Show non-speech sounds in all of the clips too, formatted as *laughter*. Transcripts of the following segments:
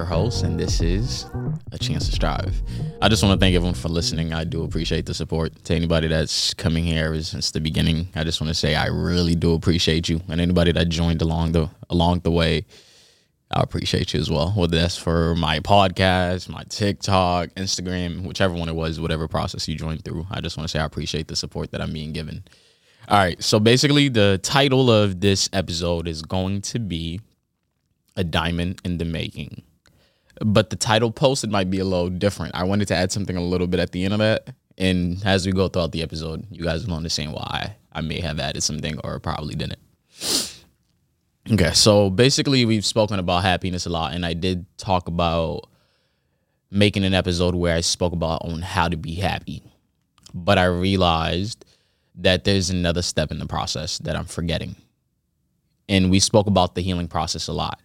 your host, and this is A Chance to Strive. I just want to thank everyone for listening. I do appreciate the support. To anybody that's coming here since the beginning, I just want to say I really do appreciate you, and anybody that joined along the along the way, I appreciate you as well. Whether that's for my podcast, my TikTok, Instagram, whichever one it was, whatever process you joined through, I just want to say I appreciate the support that I'm being given. All right, so basically, the title of this episode is going to be a diamond in the making. But the title posted might be a little different. I wanted to add something a little bit at the end of that. And as we go throughout the episode, you guys will understand why I may have added something or probably didn't. Okay, so basically, we've spoken about happiness a lot, and I did talk about making an episode where I spoke about on how to be happy. But I realized that there's another step in the process that I'm forgetting. And we spoke about the healing process a lot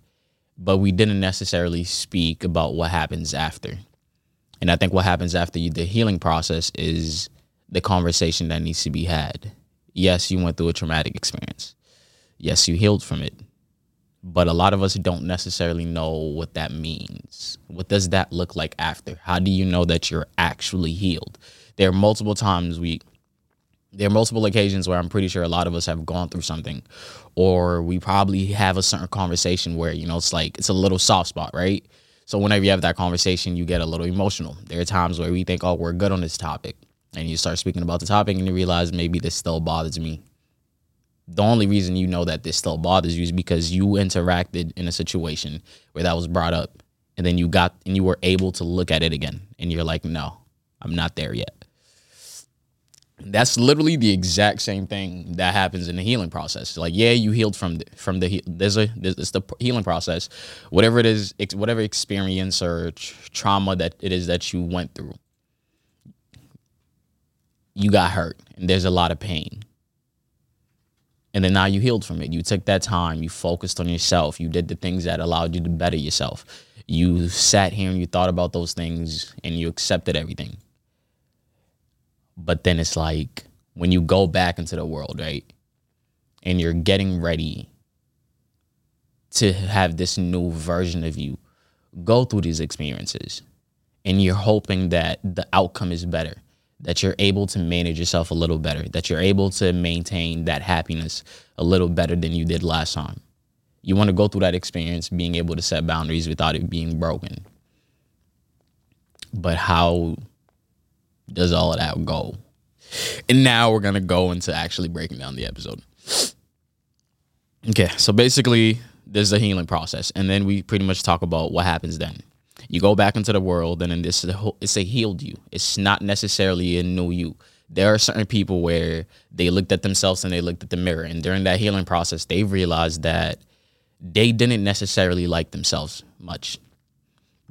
but we didn't necessarily speak about what happens after. And I think what happens after you, the healing process is the conversation that needs to be had. Yes, you went through a traumatic experience. Yes, you healed from it. But a lot of us don't necessarily know what that means. What does that look like after? How do you know that you're actually healed? There are multiple times we there are multiple occasions where I'm pretty sure a lot of us have gone through something, or we probably have a certain conversation where, you know, it's like it's a little soft spot, right? So whenever you have that conversation, you get a little emotional. There are times where we think, oh, we're good on this topic. And you start speaking about the topic and you realize maybe this still bothers me. The only reason you know that this still bothers you is because you interacted in a situation where that was brought up. And then you got and you were able to look at it again. And you're like, no, I'm not there yet. That's literally the exact same thing that happens in the healing process. Like, yeah, you healed from the, from the there's a there's the healing process, whatever it is, whatever experience or trauma that it is that you went through. You got hurt, and there's a lot of pain. And then now you healed from it. You took that time, you focused on yourself, you did the things that allowed you to better yourself. You sat here and you thought about those things, and you accepted everything but then it's like when you go back into the world, right? And you're getting ready to have this new version of you go through these experiences. And you're hoping that the outcome is better, that you're able to manage yourself a little better, that you're able to maintain that happiness a little better than you did last time. You want to go through that experience being able to set boundaries without it being broken. But how does all of that go? And now we're gonna go into actually breaking down the episode. Okay, so basically, there's a healing process, and then we pretty much talk about what happens then. You go back into the world, and then this it's a healed you. It's not necessarily a new you. There are certain people where they looked at themselves and they looked at the mirror, and during that healing process, they realized that they didn't necessarily like themselves much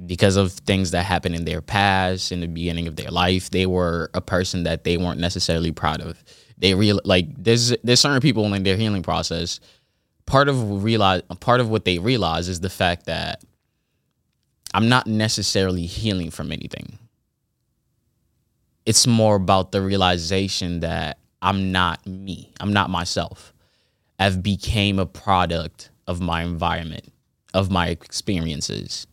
because of things that happened in their past in the beginning of their life they were a person that they weren't necessarily proud of. They real like there's there's certain people in their healing process. Part of realize part of what they realize is the fact that i'm not necessarily healing from anything. It's more about the realization that i'm not me. I'm not myself. I've became a product of my environment of my experiences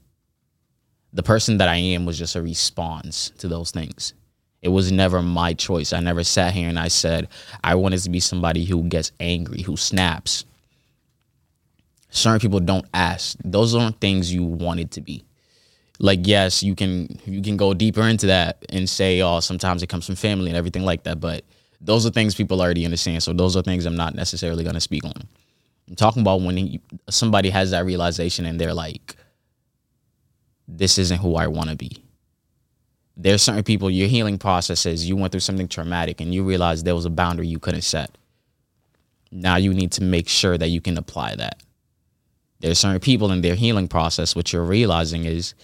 the person that I am was just a response to those things. It was never my choice. I never sat here and I said, I wanted to be somebody who gets angry, who snaps. Certain people don't ask. Those aren't things you wanted to be. Like, yes, you can you can go deeper into that and say, oh, sometimes it comes from family and everything like that. But those are things people already understand. So those are things I'm not necessarily gonna speak on. I'm talking about when he, somebody has that realization and they're like, this isn't who I want to be. There's certain people, your healing processes, you went through something traumatic and you realized there was a boundary you couldn't set. Now you need to make sure that you can apply that. There's certain people in their healing process, what you're realizing is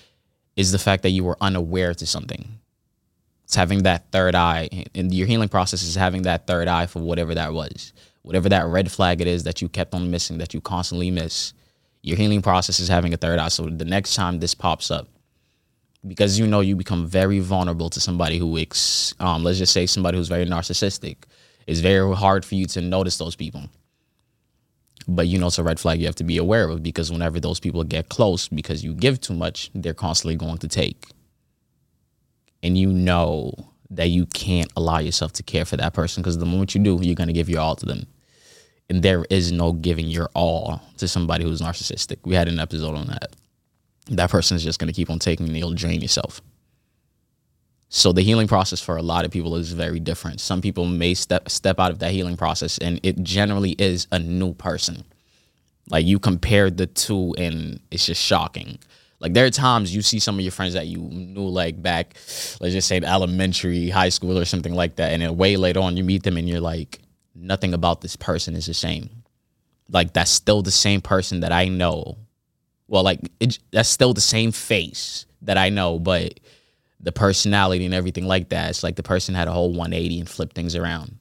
is the fact that you were unaware to something. It's having that third eye. And your healing process is having that third eye for whatever that was. Whatever that red flag it is that you kept on missing, that you constantly miss your healing process is having a third eye. So the next time this pops up, because you know you become very vulnerable to somebody who, ex, um, let's just say somebody who's very narcissistic, it's very hard for you to notice those people. but you know it's a red flag you have to be aware of because whenever those people get close because you give too much they're constantly going to take and you know that you can't allow yourself to care for that person because the moment you do you're going to give your all to them and there is no giving your all to somebody who's narcissistic we had an episode on that that person is just going to keep on taking and you'll drain yourself so the healing process for a lot of people is very different. Some people may step step out of that healing process and it generally is a new person. Like you compare the two and it's just shocking. Like there are times you see some of your friends that you knew like back, let's just say elementary, high school or something like that, and then way later on you meet them and you're like, nothing about this person is the same. Like that's still the same person that I know. Well, like it, that's still the same face that I know, but the personality and everything like that. It's like the person had a whole 180 and flipped things around.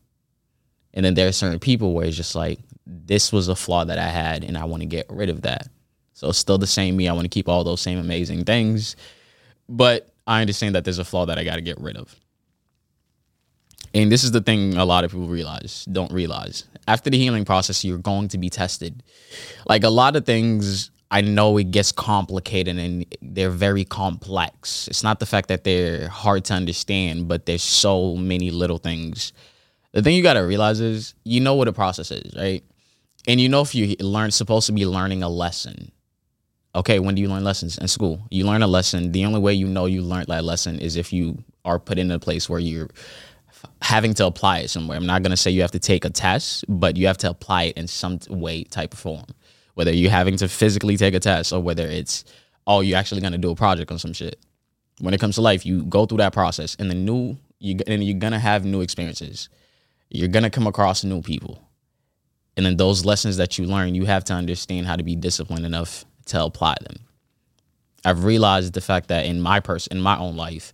And then there are certain people where it's just like, this was a flaw that I had and I want to get rid of that. So it's still the same me. I want to keep all those same amazing things. But I understand that there's a flaw that I got to get rid of. And this is the thing a lot of people realize, don't realize. After the healing process, you're going to be tested. Like a lot of things I know it gets complicated and they're very complex. It's not the fact that they're hard to understand, but there's so many little things. The thing you got to realize is you know what a process is, right? And you know if you learn supposed to be learning a lesson. Okay, when do you learn lessons in school? You learn a lesson. The only way you know you learned that lesson is if you are put in a place where you're having to apply it somewhere. I'm not going to say you have to take a test, but you have to apply it in some way, type of form. Whether you're having to physically take a test or whether it's oh you're actually going to do a project on some shit. When it comes to life you go through that process and the new you and you're going to have new experiences. You're going to come across new people. And then those lessons that you learn you have to understand how to be disciplined enough to apply them. I've realized the fact that in my person in my own life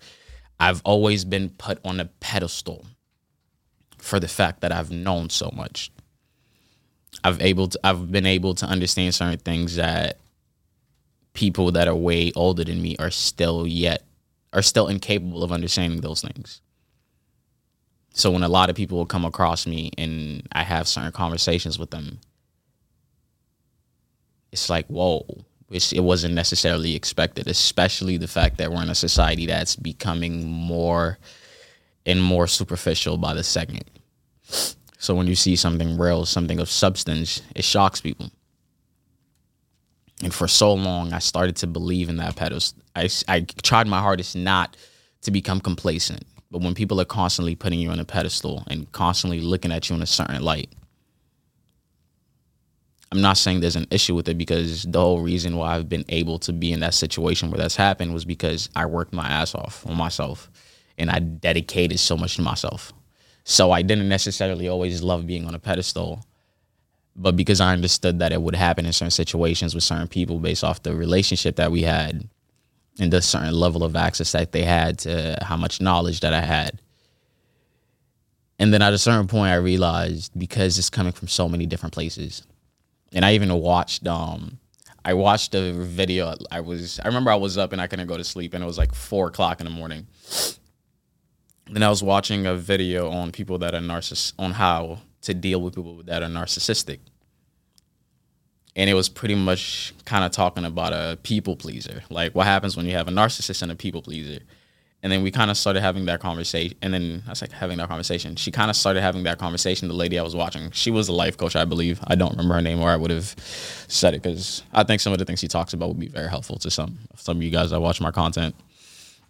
i've always been put on a pedestal for the fact that i've known so much I've able to I've been able to understand certain things that people that are way older than me are still yet are still incapable of understanding those things. So when a lot of people will come across me and I have certain conversations with them, it's like, whoa, it wasn't necessarily expected, especially the fact that we're in a society that's becoming more and more superficial by the second. So when you see something real, something of substance, it shocks people. And for so long, I started to believe in that pedestal. I, I tried my hardest not to become complacent. But when people are constantly putting you on a pedestal and constantly looking at you in a certain light, I'm not saying there's an issue with it because the whole reason why I've been able to be in that situation where that's happened was because I worked my ass off on myself and I dedicated so much to myself. So I didn't necessarily always love being on a pedestal. But because I understood that it would happen in certain situations with certain people based off the relationship that we had and the certain level of access that they had to how much knowledge that I had. And then at a certain point I realized because it's coming from so many different places. And I even watched um I watched a video. I was I remember I was up and I couldn't go to sleep and it was like four o'clock in the morning then I was watching a video on people that are narciss on how to deal with people that are narcissistic. And it was pretty much kind of talking about a people pleaser. Like what happens when you have a narcissist and a people pleaser. And then we kind of started having that conversation. And then I was like having that conversation. She kind of started having that conversation. The lady I was watching, she was a life coach, I believe. I don't remember her name, or I would have said it because I think some of the things she talks about would be very helpful to some some of you guys that watch my content.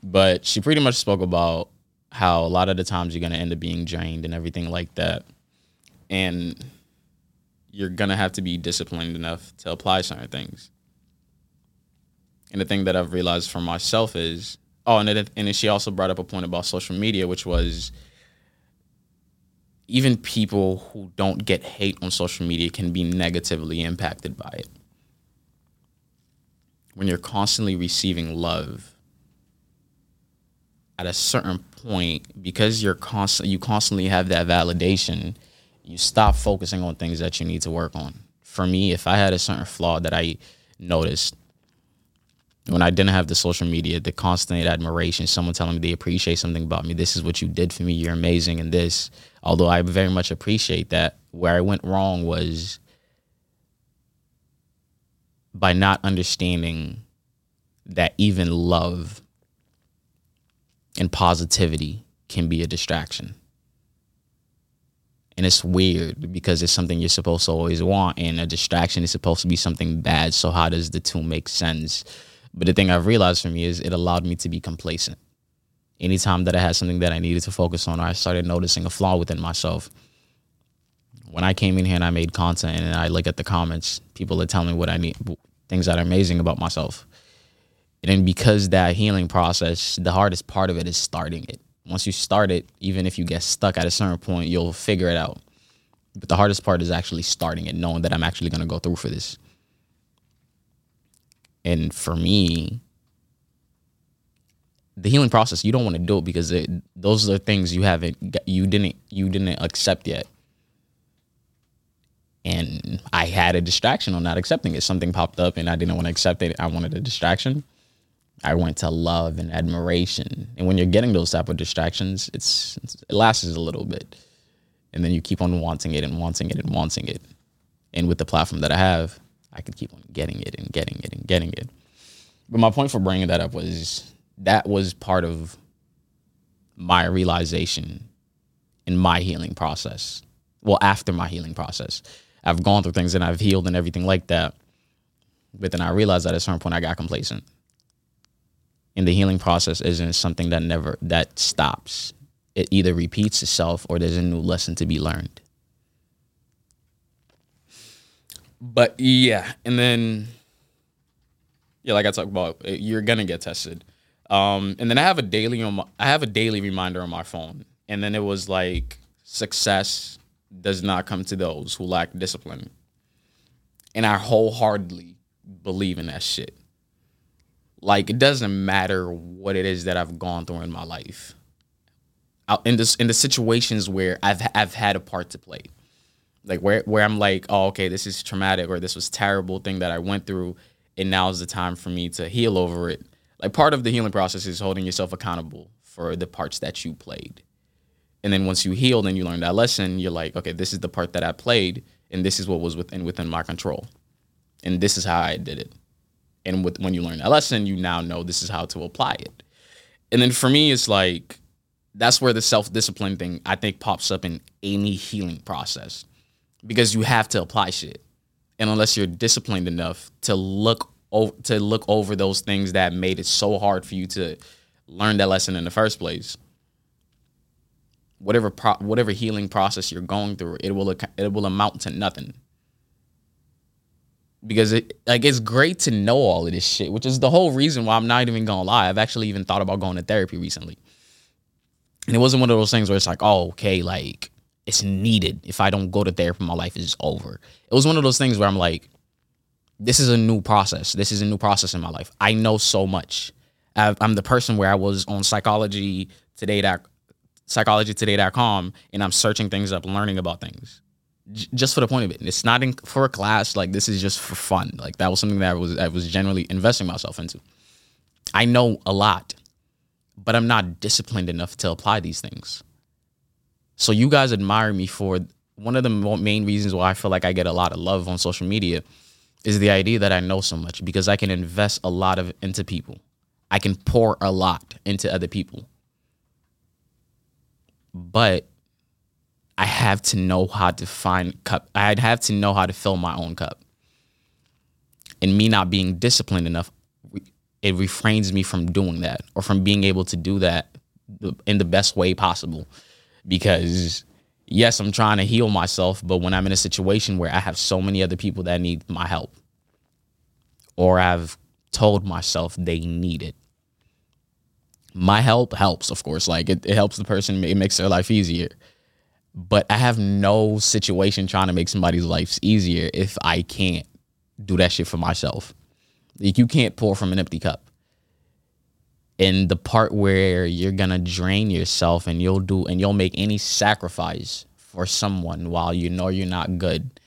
But she pretty much spoke about how a lot of the times you're to end up being drained and everything like that. And you're to have to be disciplined enough to apply certain things. And the thing that I've realized for myself is, oh, and then, and then she also brought up a point about social media, which was even people who don't get hate on social media can be negatively impacted by it. When you're constantly receiving love at a certain point, because you're constant, you constantly have that validation. You stop focusing on things that you need to work on. For me, if I had a certain flaw that I noticed when I didn't have the social media, the constant admiration, someone telling me they appreciate something about me. This is what you did for me. You're amazing. And this, although I very much appreciate that, where I went wrong was by not understanding that even love and positivity can be a distraction. And it's weird because it's something you're supposed to always want, and a distraction is supposed to be something bad. So, how does the two make sense? But the thing I've realized for me is it allowed me to be complacent. Anytime that I had something that I needed to focus on, or I started noticing a flaw within myself. When I came in here and I made content and I look at the comments, people are telling me what I need, things that are amazing about myself. And then because that healing process, the hardest part of it is starting it. Once you start it, even if you get stuck at a certain point, you'll figure it out. But the hardest part is actually starting it, knowing that I'm actually going to go through for this. And for me, the healing process, you don't want to do it because it, those are things you haven't, you didn't, you didn't accept yet. And I had a distraction on not accepting it. Something popped up and I didn't want to accept it. I wanted a distraction. I went to love and admiration. And when you're getting those type of distractions, it's, it's, it lasts a little bit, and then you keep on wanting it and wanting it and wanting it. And with the platform that I have, I could keep on getting it and getting it and getting it. But my point for bringing that up was that was part of my realization in my healing process. Well, after my healing process, I've gone through things and I've healed and everything like that. But then I realized that at a certain point I got complacent and the healing process isn't something that never that stops it either repeats itself or there's a new lesson to be learned but yeah and then yeah like i talked about you're gonna get tested um, and then i have a daily on my, i have a daily reminder on my phone and then it was like success does not come to those who lack discipline and i wholeheartedly believe in that shit like it doesn't matter what it is that I've gone through in my life. in this in the situations where I've I've had a part to play. Like where where I'm like, oh, okay, this is traumatic or this was terrible thing that I went through, and now is the time for me to heal over it. Like part of the healing process is holding yourself accountable for the parts that you played. And then once you heal and you learn that lesson, you're like, okay, this is the part that I played, and this is what was within within my control. And this is how I did it and with when you learn that lesson you now know this is how to apply it and then for me it's like that's where the self-discipline thing i think pops up in any healing process because you have to apply shit and unless you're disciplined enough to look over to look over those things that made it so hard for you to learn that lesson in the first place whatever pro- whatever healing process you're going through it will it will amount to nothing because it like it's great to know all of this shit, which is the whole reason why I'm not even gonna lie. I've actually even thought about going to therapy recently. And it wasn't one of those things where it's like, oh, okay, like it's needed. If I don't go to therapy, my life is over. It was one of those things where I'm like, this is a new process. This is a new process in my life. I know so much. I'm the person where I was on psychology today that psychologytoday.com and I'm searching things up, learning about things just for the point of it. It's not in, for a class. Like this is just for fun. Like that was something that I was I was generally investing myself into. I know a lot, but I'm not disciplined enough to apply these things. So you guys admire me for one of the main reasons why I feel like I get a lot of love on social media is the idea that I know so much because I can invest a lot of into people. I can pour a lot into other people. But I have to know how to find cup. I'd have to know how to fill my own cup. And me not being disciplined enough, it refrains me from doing that or from being able to do that in the best way possible. Because yes, I'm trying to heal myself, but when I'm in a situation where I have so many other people that need my help, or I've told myself they need it, my help helps, of course. Like it, it helps the person, it makes their life easier but I have no situation trying to make somebody's life easier if I can't do that shit for myself. Like you can't pour from an empty cup. And the part where you're gonna drain yourself and you'll do and you'll make any sacrifice for someone while you know you're not good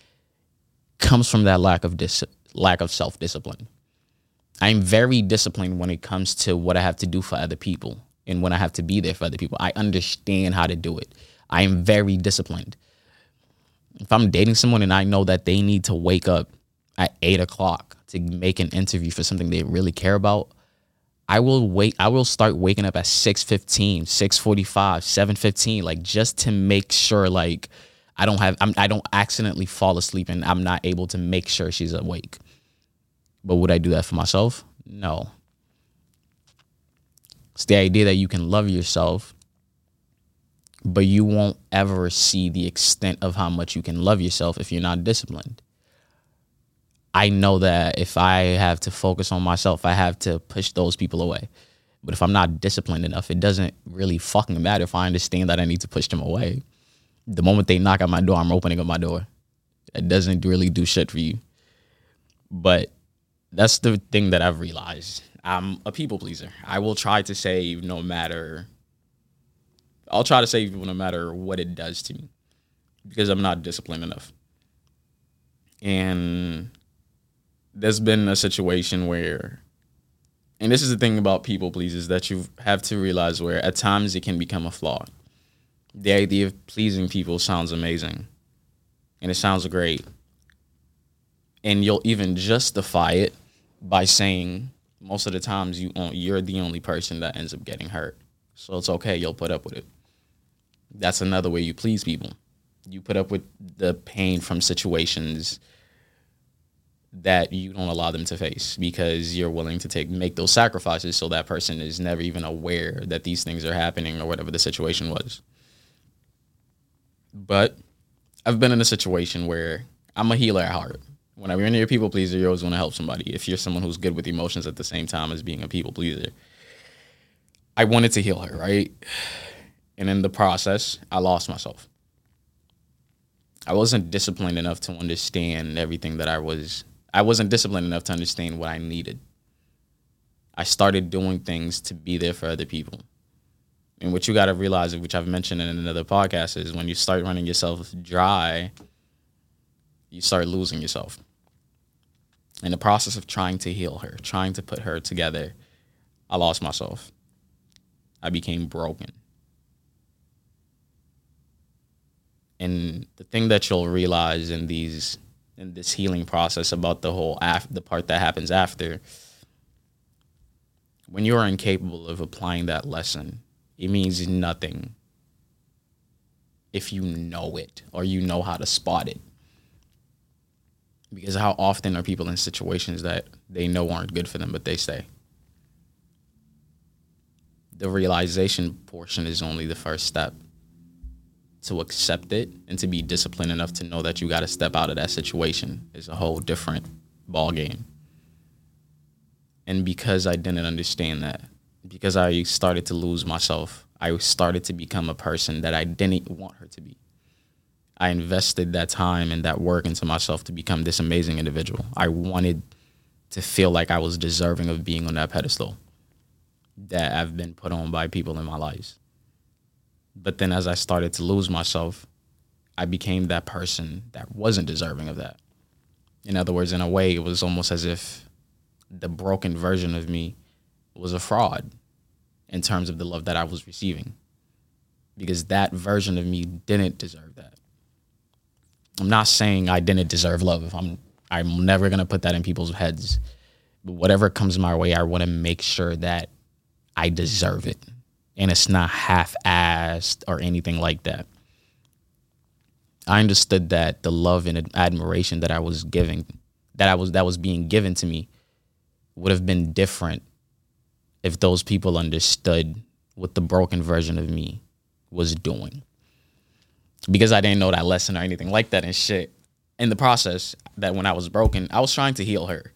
comes from that lack of dis- lack of self discipline. I'm very disciplined when it comes to what I have to do for other people and when I have to be there for other people. I understand how to do it. I am very disciplined. If I'm dating someone and I know that they need to wake up at eight o'clock to make an interview for something they really care about, I will wait I will start waking up at 6:15, 6:45, 7:15 like just to make sure like I don't have I'm, I don't accidentally fall asleep and I'm not able to make sure she's awake. But would I do that for myself? No. It's the idea that you can love yourself but you won't ever see the extent of how much you can love yourself if you're not disciplined. I know that if I have to focus on myself, I have to push those people away. But if I'm not disciplined enough, it doesn't really fucking matter if I understand that I need to push them away. The moment they knock at my door, I'm opening up my door. It doesn't really do shit for you. But that's the thing that I've realized. I'm a people pleaser. I will try to save no matter I'll try to save people no matter what it does to me because I'm not disciplined enough. And there's been a situation where, and this is the thing about people pleasers that you have to realize where at times it can become a flaw. The idea of pleasing people sounds amazing and it sounds great. And you'll even justify it by saying most of the times you you're the only person that ends up getting hurt. So it's okay, you'll put up with it that's another way you please people. You put up with the pain from situations that you don't allow them to face because you're willing to take make those sacrifices so that person is never even aware that these things are happening or whatever the situation was. But I've been in a situation where I'm a healer at heart. When you're a people pleaser, you always want to help somebody. If you're someone who's good with emotions at the same time as being a people pleaser, I wanted to heal her, right? And in the process, I lost myself. I wasn't disciplined enough to understand everything that I was. I wasn't disciplined enough to understand what I needed. I started doing things to be there for other people. And what you got to realize, which I've mentioned in another podcast, is when you start running yourself dry, you start losing yourself. In the process of trying to heal her, trying to put her together, I lost myself. I became broken. and the thing that you'll realize in these in this healing process about the whole af- the part that happens after when you are incapable of applying that lesson it means nothing if you know it or you know how to spot it. Because how often are people in situations that they know aren't good for them but they stay? The realization portion is only the first step to accept it and to be disciplined enough to know that you got to step out of that situation is a whole different ball game. And because I didn't understand that, because I started to lose myself, I started to become a person that I didn't want her to be. I invested that time and that work into myself to become this amazing individual. I wanted to feel like I was deserving of being on that pedestal that I've been put on by people in my life. But then as I started to lose myself, I became that person that wasn't deserving of that. In other words, in a way, it was almost as if the broken version of me was a fraud in terms of the love that I was receiving. Because that version of me didn't deserve that. I'm not saying I didn't deserve love. I'm I'm never gonna put that in people's heads. But whatever comes my way, I want to make sure that I deserve it and it's not half-assed or anything like that. I understood that the love and admiration that I was giving, that I was that was being given to me, would have been different if those people understood what the broken version of me was doing. Because I didn't know that lesson or anything like that and shit. In the process, that when I was broken, I was trying to heal her.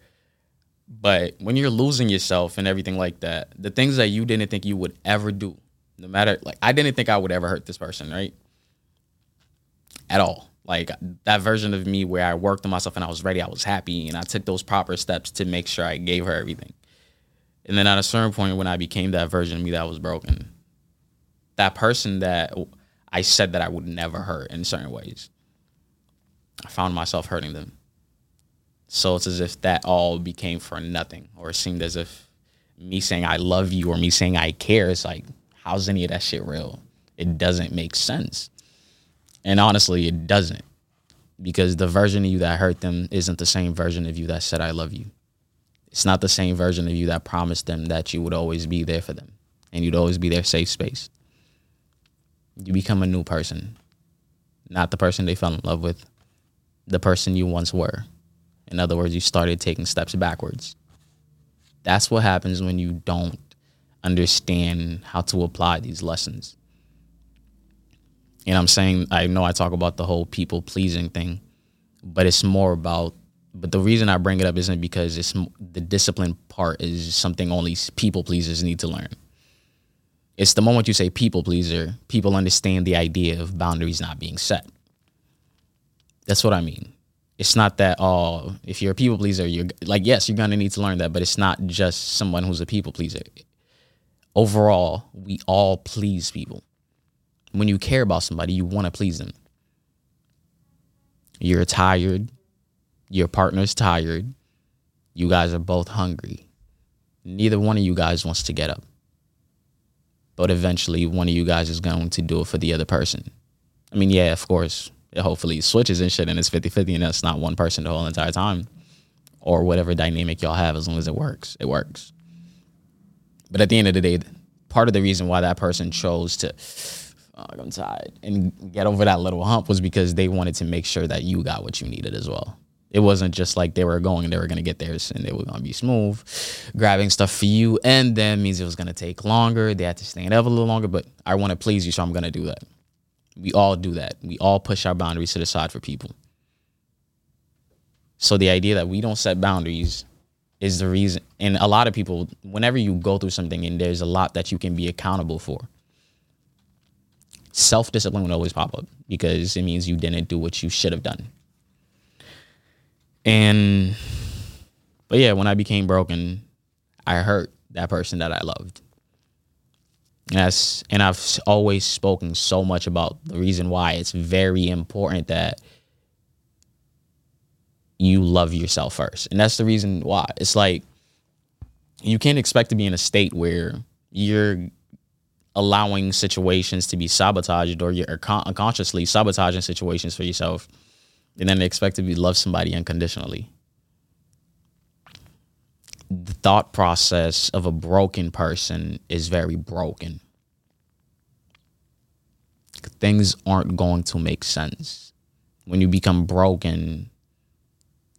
But when you're losing yourself and everything like that, the things that you didn't think you would ever do, no matter like I didn't think I would ever hurt this person, right? At all. Like that version of me where I worked on myself and I was ready, I was happy, and I took those proper steps to make sure I gave her everything. And then at a certain point when I became that version of me that was broken, that person that I said that I would never hurt in certain ways, I found myself hurting them. So it's as if that all became for nothing, or it seemed as if me saying I love you or me saying I care is like, how's any of that shit real? It doesn't make sense. And honestly, it doesn't. Because the version of you that hurt them isn't the same version of you that said I love you. It's not the same version of you that promised them that you would always be there for them and you'd always be their safe space. You become a new person, not the person they fell in love with, the person you once were. In other words, you started taking steps backwards. That's what happens when you don't understand how to apply these lessons. And I'm saying, I know I talk about the whole people pleasing thing, but it's more about, but the reason I bring it up isn't because it's the discipline part is something only people pleasers need to learn. It's the moment you say people pleaser, people understand the idea of boundaries not being set. That's what I mean. It's not that oh, if you're a people pleaser, you're like yes, you're gonna need to learn that, but it's not just someone who's a people pleaser. Overall, we all please people. When you care about somebody, you want to please them. You're tired, your partner's tired, you guys are both hungry. Neither one of you guys wants to get up but eventually one of you guys is going to do it for the other person. I mean, yeah, of course, it hopefully switches and shit and it's 50 50 and that's not one person the whole entire time or whatever dynamic y'all have as long as it works. It works. But at the end of the day, part of the reason why that person chose to, oh, I'm tired, and get over that little hump was because they wanted to make sure that you got what you needed as well. It wasn't just like they were going and they were gonna get theirs and they were gonna be smooth, grabbing stuff for you, and then means it was gonna take longer. They had to stand up a little longer, but I want to please you, so I'm gonna do that. We all do that. We all push our boundaries to the side for people. So the idea that we don't set boundaries is the reason. And a lot of people, whenever you go through something and there's a lot that you can be accountable for, self discipline would always pop up because it means you didn't do what you should have done. And but yeah, when I became broken, I hurt that person that I loved. Yes, and I've always spoken so much about the reason why it's very important that you love yourself first. And that's the reason why. It's like you can't expect to be in a state where you're allowing situations to be sabotaged or you're unconsciously sabotaging situations for yourself and then expect to be love somebody unconditionally. The thought process of a broken person is very broken. Things aren't going to make sense. When you become broken,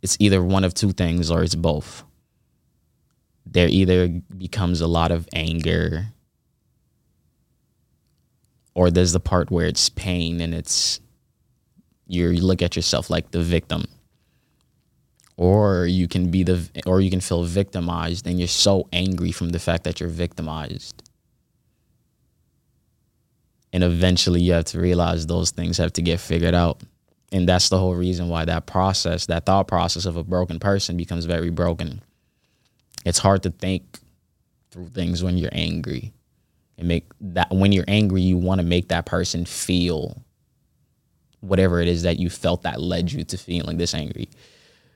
it's either one of two things or it's both. There either becomes a lot of anger or there's the part where it's pain and it's you look at yourself like the victim or you can be the or you can feel victimized and you're so angry from the fact that you're victimized. And eventually you have to realize those things have to get figured out. And that's the whole reason why that process that thought process of a broken person becomes very broken. It's hard to think through things when you're angry. And make that when you're angry you want to make that person feel whatever it is that you felt that led you to feeling this angry.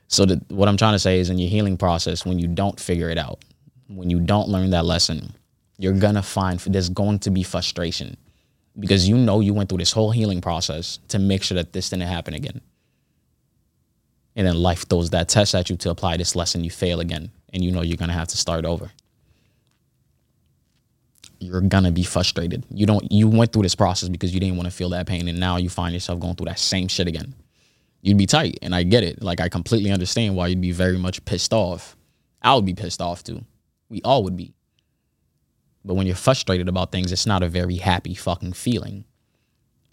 So the, what I'm trying to say is in your healing process, when you don't figure it out, when you don't learn that lesson, you're gonna find there's going to be frustration because you know you went through this whole healing process to make sure that this didn't happen again. And then life throws that test at you to apply this lesson, you fail again, and you know you're gonna have to start over you're gonna be frustrated. You don't you went through this process because you didn't want to feel that pain and now you find yourself going through that same shit again. You'd be tight and I get it. Like I completely understand why you'd be very much pissed off. I would be pissed off too. We all would be. But when you're frustrated about things, it's not a very happy fucking feeling.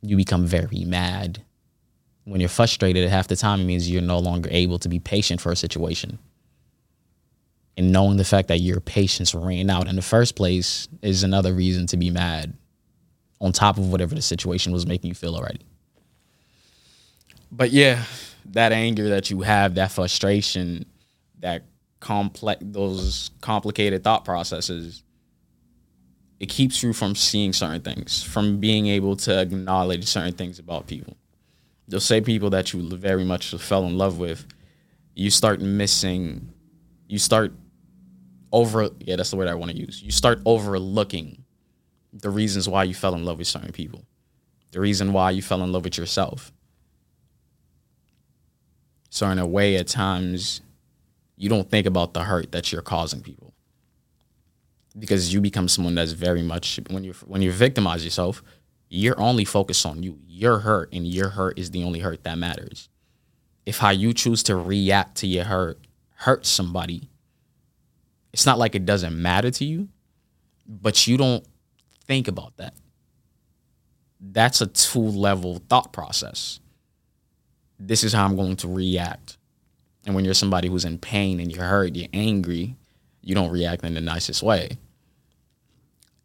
You become very mad. When you're frustrated, half the time it means you're no longer able to be patient for a situation and knowing the fact that your patience ran out in the first place is another reason to be mad on top of whatever the situation was making you feel already but yeah that anger that you have that frustration that complex those complicated thought processes it keeps you from seeing certain things from being able to acknowledge certain things about people. You'll say people that you very much fell in love with you start missing you start over yeah that's the word i want to use. You start overlooking the reasons why you fell in love with certain people the reason why you fell in love with yourself so in a way at times you don't think about the hurt that you're causing people. Because you become someone that's very much when you when you victimize yourself you're only focused on you. Your hurt and your hurt is the only hurt that matters. If how you choose to react to your hurt hurts somebody it's not like it doesn't matter to you but you don't think about that. That's a two level thought process this is how i'm going to react and when you're somebody who's in pain and you're hurt, you're angry, you don't react in the nicest way.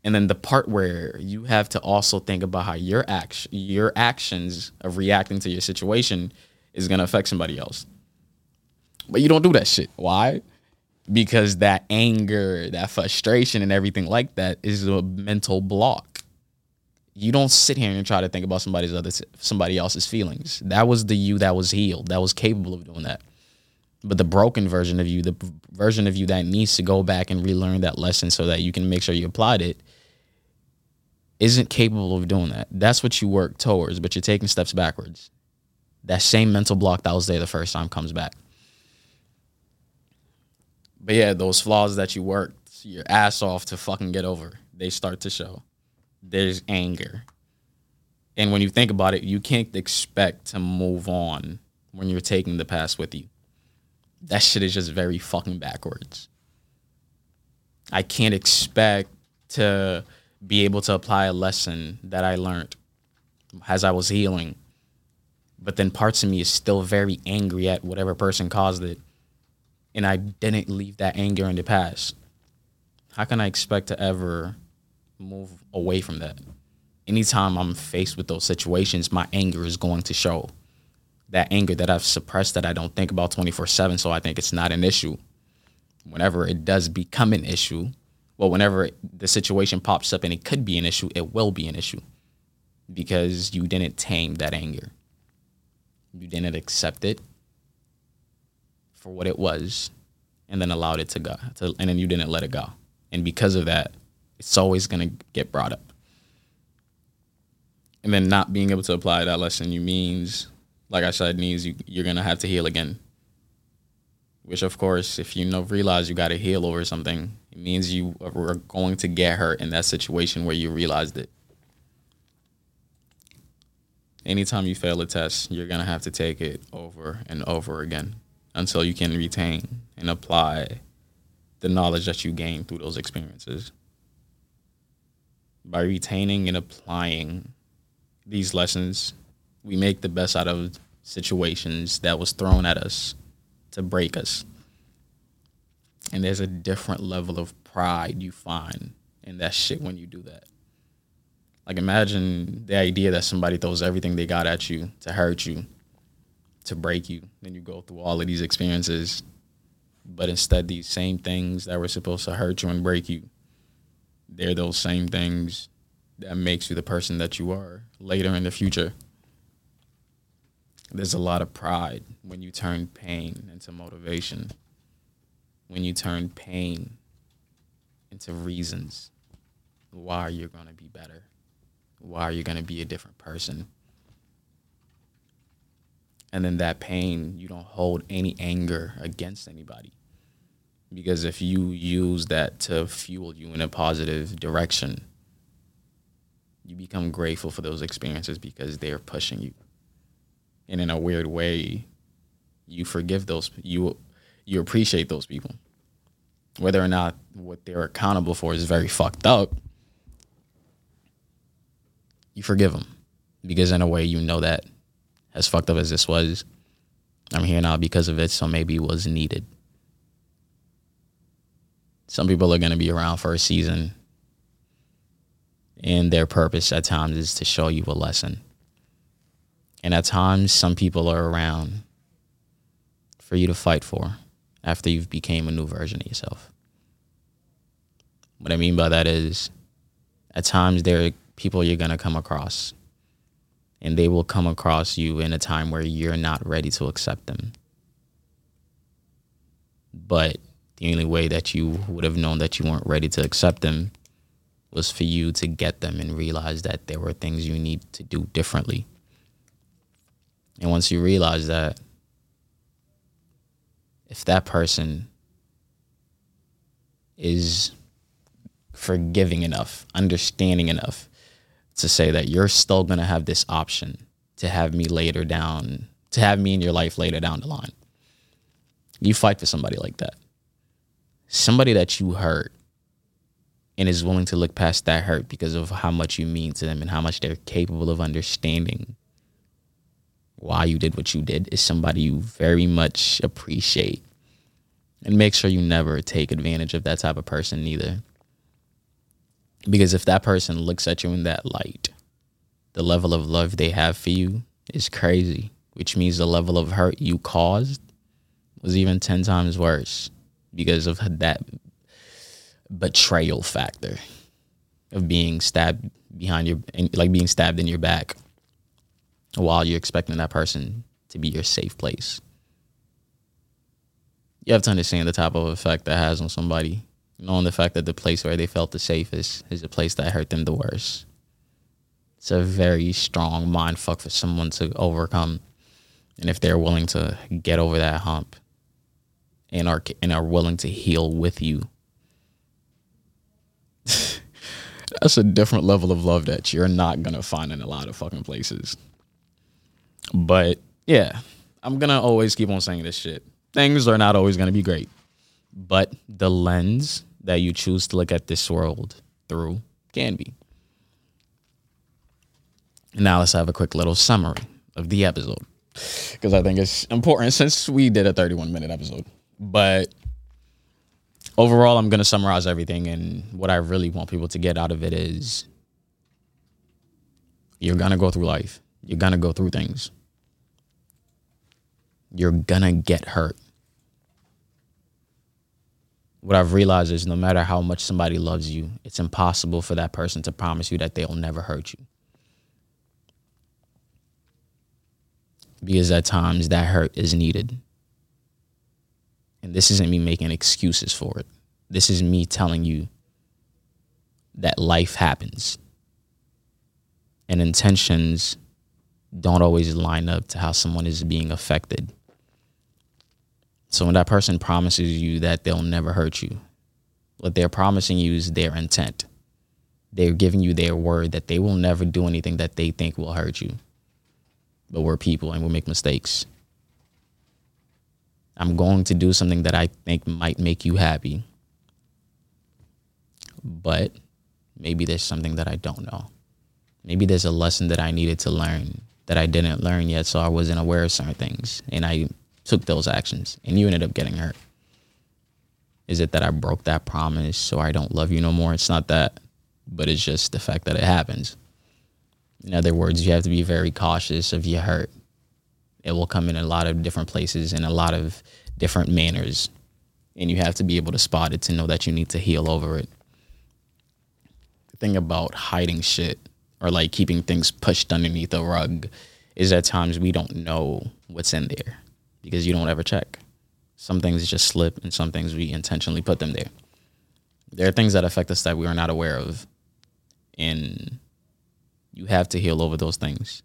And then the part where you have to also think about how your action, your actions of reacting to your situation is going to affect somebody else. But you don't do that shit. Why? Because that anger, that frustration and everything like that is a mental block. You don't sit here and try to think about somebody's other somebody else's feelings. That was the you that was healed, that was capable of doing that. But the broken version of you, the version of you that needs to go back and relearn that lesson so that you can make sure you applied it, isn't capable of doing that. That's what you work towards, but you're taking steps backwards. That same mental block that was there the first time comes back. But yeah, those flaws that you worked your ass off to fucking get over, they start to show. There's anger. And when you think about it, you can't expect to move on when you're taking the past with you that shit is just very fucking backwards. I can't expect to be able to apply a lesson that I learned as I was healing. But then parts of me is still very angry at whatever person caused it. And I didn't leave that anger in the past. How can I expect to ever move away from that? Anytime I'm faced with those situations, my anger is going to show that anger that I've suppressed that I don't think about 24 7. So I think it's not an issue. Whenever it does become an issue, well, whenever the situation pops up and it could be an issue, it will be an issue because you didn't tame that anger. You didn't accept it for what it was and then allowed it to go. To, and then you didn't let it go. And because of that, it's always going to get brought up. And then not being able to apply that lesson you means like I said, means you, you're gonna have to heal again. Which, of course, if you know realize you got to heal over something, it means you are going to get hurt in that situation where you realized it. Anytime you fail a test, you're gonna have to take it over and over again until you can retain and apply the knowledge that you gain through those experiences. By retaining and applying these lessons we make the best out of situations that was thrown at us to break us. And there's a different level of pride you find in that shit when you do that. Like imagine the idea that somebody throws everything they got at you to hurt you, to break you. Then you go through all of these experiences, but instead these same things that were supposed to hurt you and break you, they're those same things that makes you the person that you are later in the future there's a lot of pride when you turn pain into motivation, when you turn pain into reasons why you're going to be better, why you're going to be a different person. And then that pain, you don't hold any anger against anybody. Because if you use that to fuel you in a positive direction, you become grateful for those experiences because they're pushing you and in a weird way, you forgive those you you appreciate those people, whether or not what they're accountable for is very fucked up. You forgive them because in a way you know that as fucked up as this was, I'm here now because of it, so maybe it was needed. Some people are going to be around for a season, and their purpose at times is to show you a lesson. And at times, some people are around for you to fight for after you've became a new version of yourself. What I mean by that is, at times there are people you're gonna come across, and they will come across you in a time where you're not ready to accept them. But the only way that you would have known that you weren't ready to accept them was for you to get them and realize that there were things you need to do differently and once you realize that, if that person is forgiving enough, understanding enough to say that you're still going to have this option to have me later down, to have me in your life later down the line. You fight for somebody like that. Somebody that you hurt and is willing to look past that hurt because of how much you mean to them and how much they're capable of understanding why you did what you did is somebody you very much appreciate. And make sure you never take advantage of that type of person either. Because if that person looks at you in that light, the level of love they have for you is crazy, which means the level of hurt you caused was even 10 times worse because of that betrayal factor of being stabbed behind your like being stabbed in your back while you're expecting that person to be your safe place. You have to understand the type of effect that has on somebody, knowing the fact that the place where they felt the safest is the place that hurt them the worst. It's a very strong mind fuck for someone to overcome. And if they're willing to get over that hump and are and are willing to heal with you *laughs* that's a different level of love that you're not gonna find in a lot of fucking places. But yeah, I'm gonna always keep on saying this shit. Things are not always gonna be great, but the lens that you choose to look at this world through can be. Now let's have a quick little summary of the episode because I think it's important since we did a 31 minute episode. But overall, I'm going to summarize everything. And what I really want people to get out of it is you're going to go through life, you're going to go through things, you're going to get hurt. What I've realized is no matter how much somebody loves you, it's impossible for that person to promise you that they'll never hurt you. Because at times that hurt is needed. And this isn't me making excuses for it. This is me telling you that life happens. And intentions don't always line up to how someone is being affected. So when that person promises you that they'll never hurt you, what they're promising you is their intent. They're giving you their word that they will never do anything that they think will hurt you. But we're people and we'll make mistakes. I'm going to do something that I think might make you happy. But maybe there's something that I don't know. Maybe there's a lesson that I needed to learn that I didn't learn yet, so I wasn't aware of certain things. And I took those actions, and you ended up getting hurt. Is it that I broke that promise so I don't love you no more? It's not that, but it's just the fact that it happens. In other words, you have to be very cautious of your hurt it will come in a lot of different places in a lot of different manners. And you have to be able to spot it to know that you need to heal over it. The thing about hiding shit or like keeping things pushed underneath a rug is at times we don't know what's in there because you don't ever check. Some things just slip and some things we intentionally put them there. There are things that affect us that we are not aware of. And you have to heal over those things.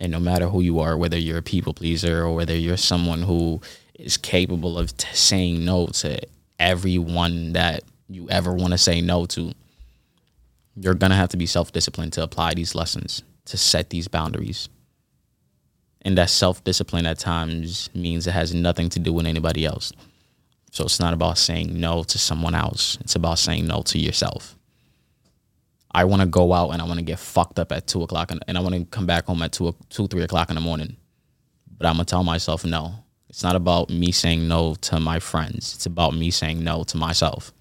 And no matter who you are, whether you're a people pleaser or whether you're someone who is capable of t- saying no to everyone that you ever want to say no to, you're going to have to be self disciplined to apply these lessons, to set these boundaries. And that self discipline at times means it has nothing to do with anybody else. So it's not about saying no to someone else, it's about saying no to yourself. I want to go out and I want to get fucked up at two o'clock and, and I want to come back home at two, two, three o'clock in the morning. But I'm gonna tell myself no. It's not about me saying no to my friends. It's about me saying no to myself.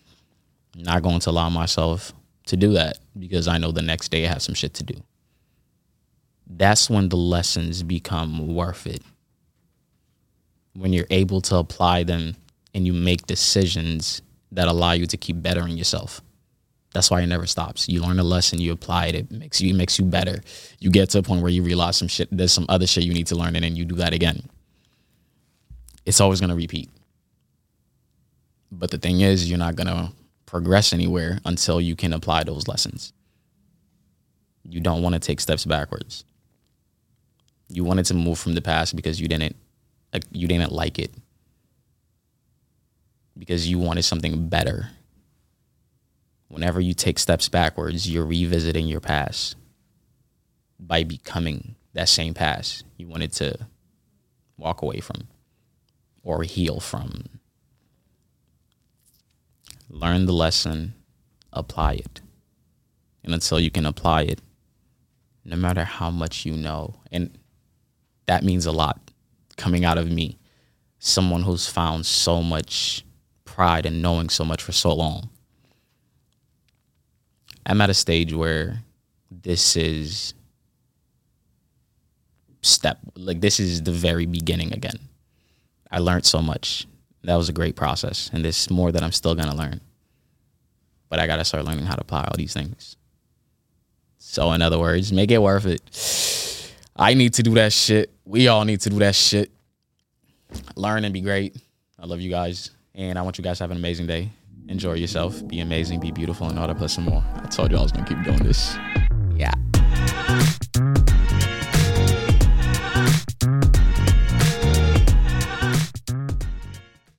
I'm not going to allow myself to do that because I know the next day I have some shit to do. That's when the lessons become worth it. When you're able to apply them and you make decisions that allow you to keep bettering yourself. That's why it never stops. You learn a lesson, you apply it, it makes you it makes you better. You get to a point where you realize some shit, there's some other shit you need to learn, and then you do that again. It's always gonna repeat. But the thing is, you're not gonna progress anywhere until you can apply those lessons. You don't want to take steps backwards. You wanted to move from the past because you didn't you didn't like it. because you wanted something better. Whenever you take steps backwards, you're revisiting your past by becoming that same past you wanted to walk away from or heal from. Learn the lesson, apply it. And until you can apply it, no matter how much you know, and that means a lot coming out of me, someone who's found so much pride in knowing so much for so long. I'm at a stage where this is step like this is the very beginning again. I learned so much. That was a great process and there's more that I'm still to learn. But I got to start learning how to apply all these things. So in other words, make it worth it. I need to do that shit. We all need to do that shit. Learn and be great. I love you guys. And I want you guys to have an amazing day. Enjoy yourself. Be amazing. Be beautiful. And all that plus some more. I told you I was going to keep doing this. Yeah.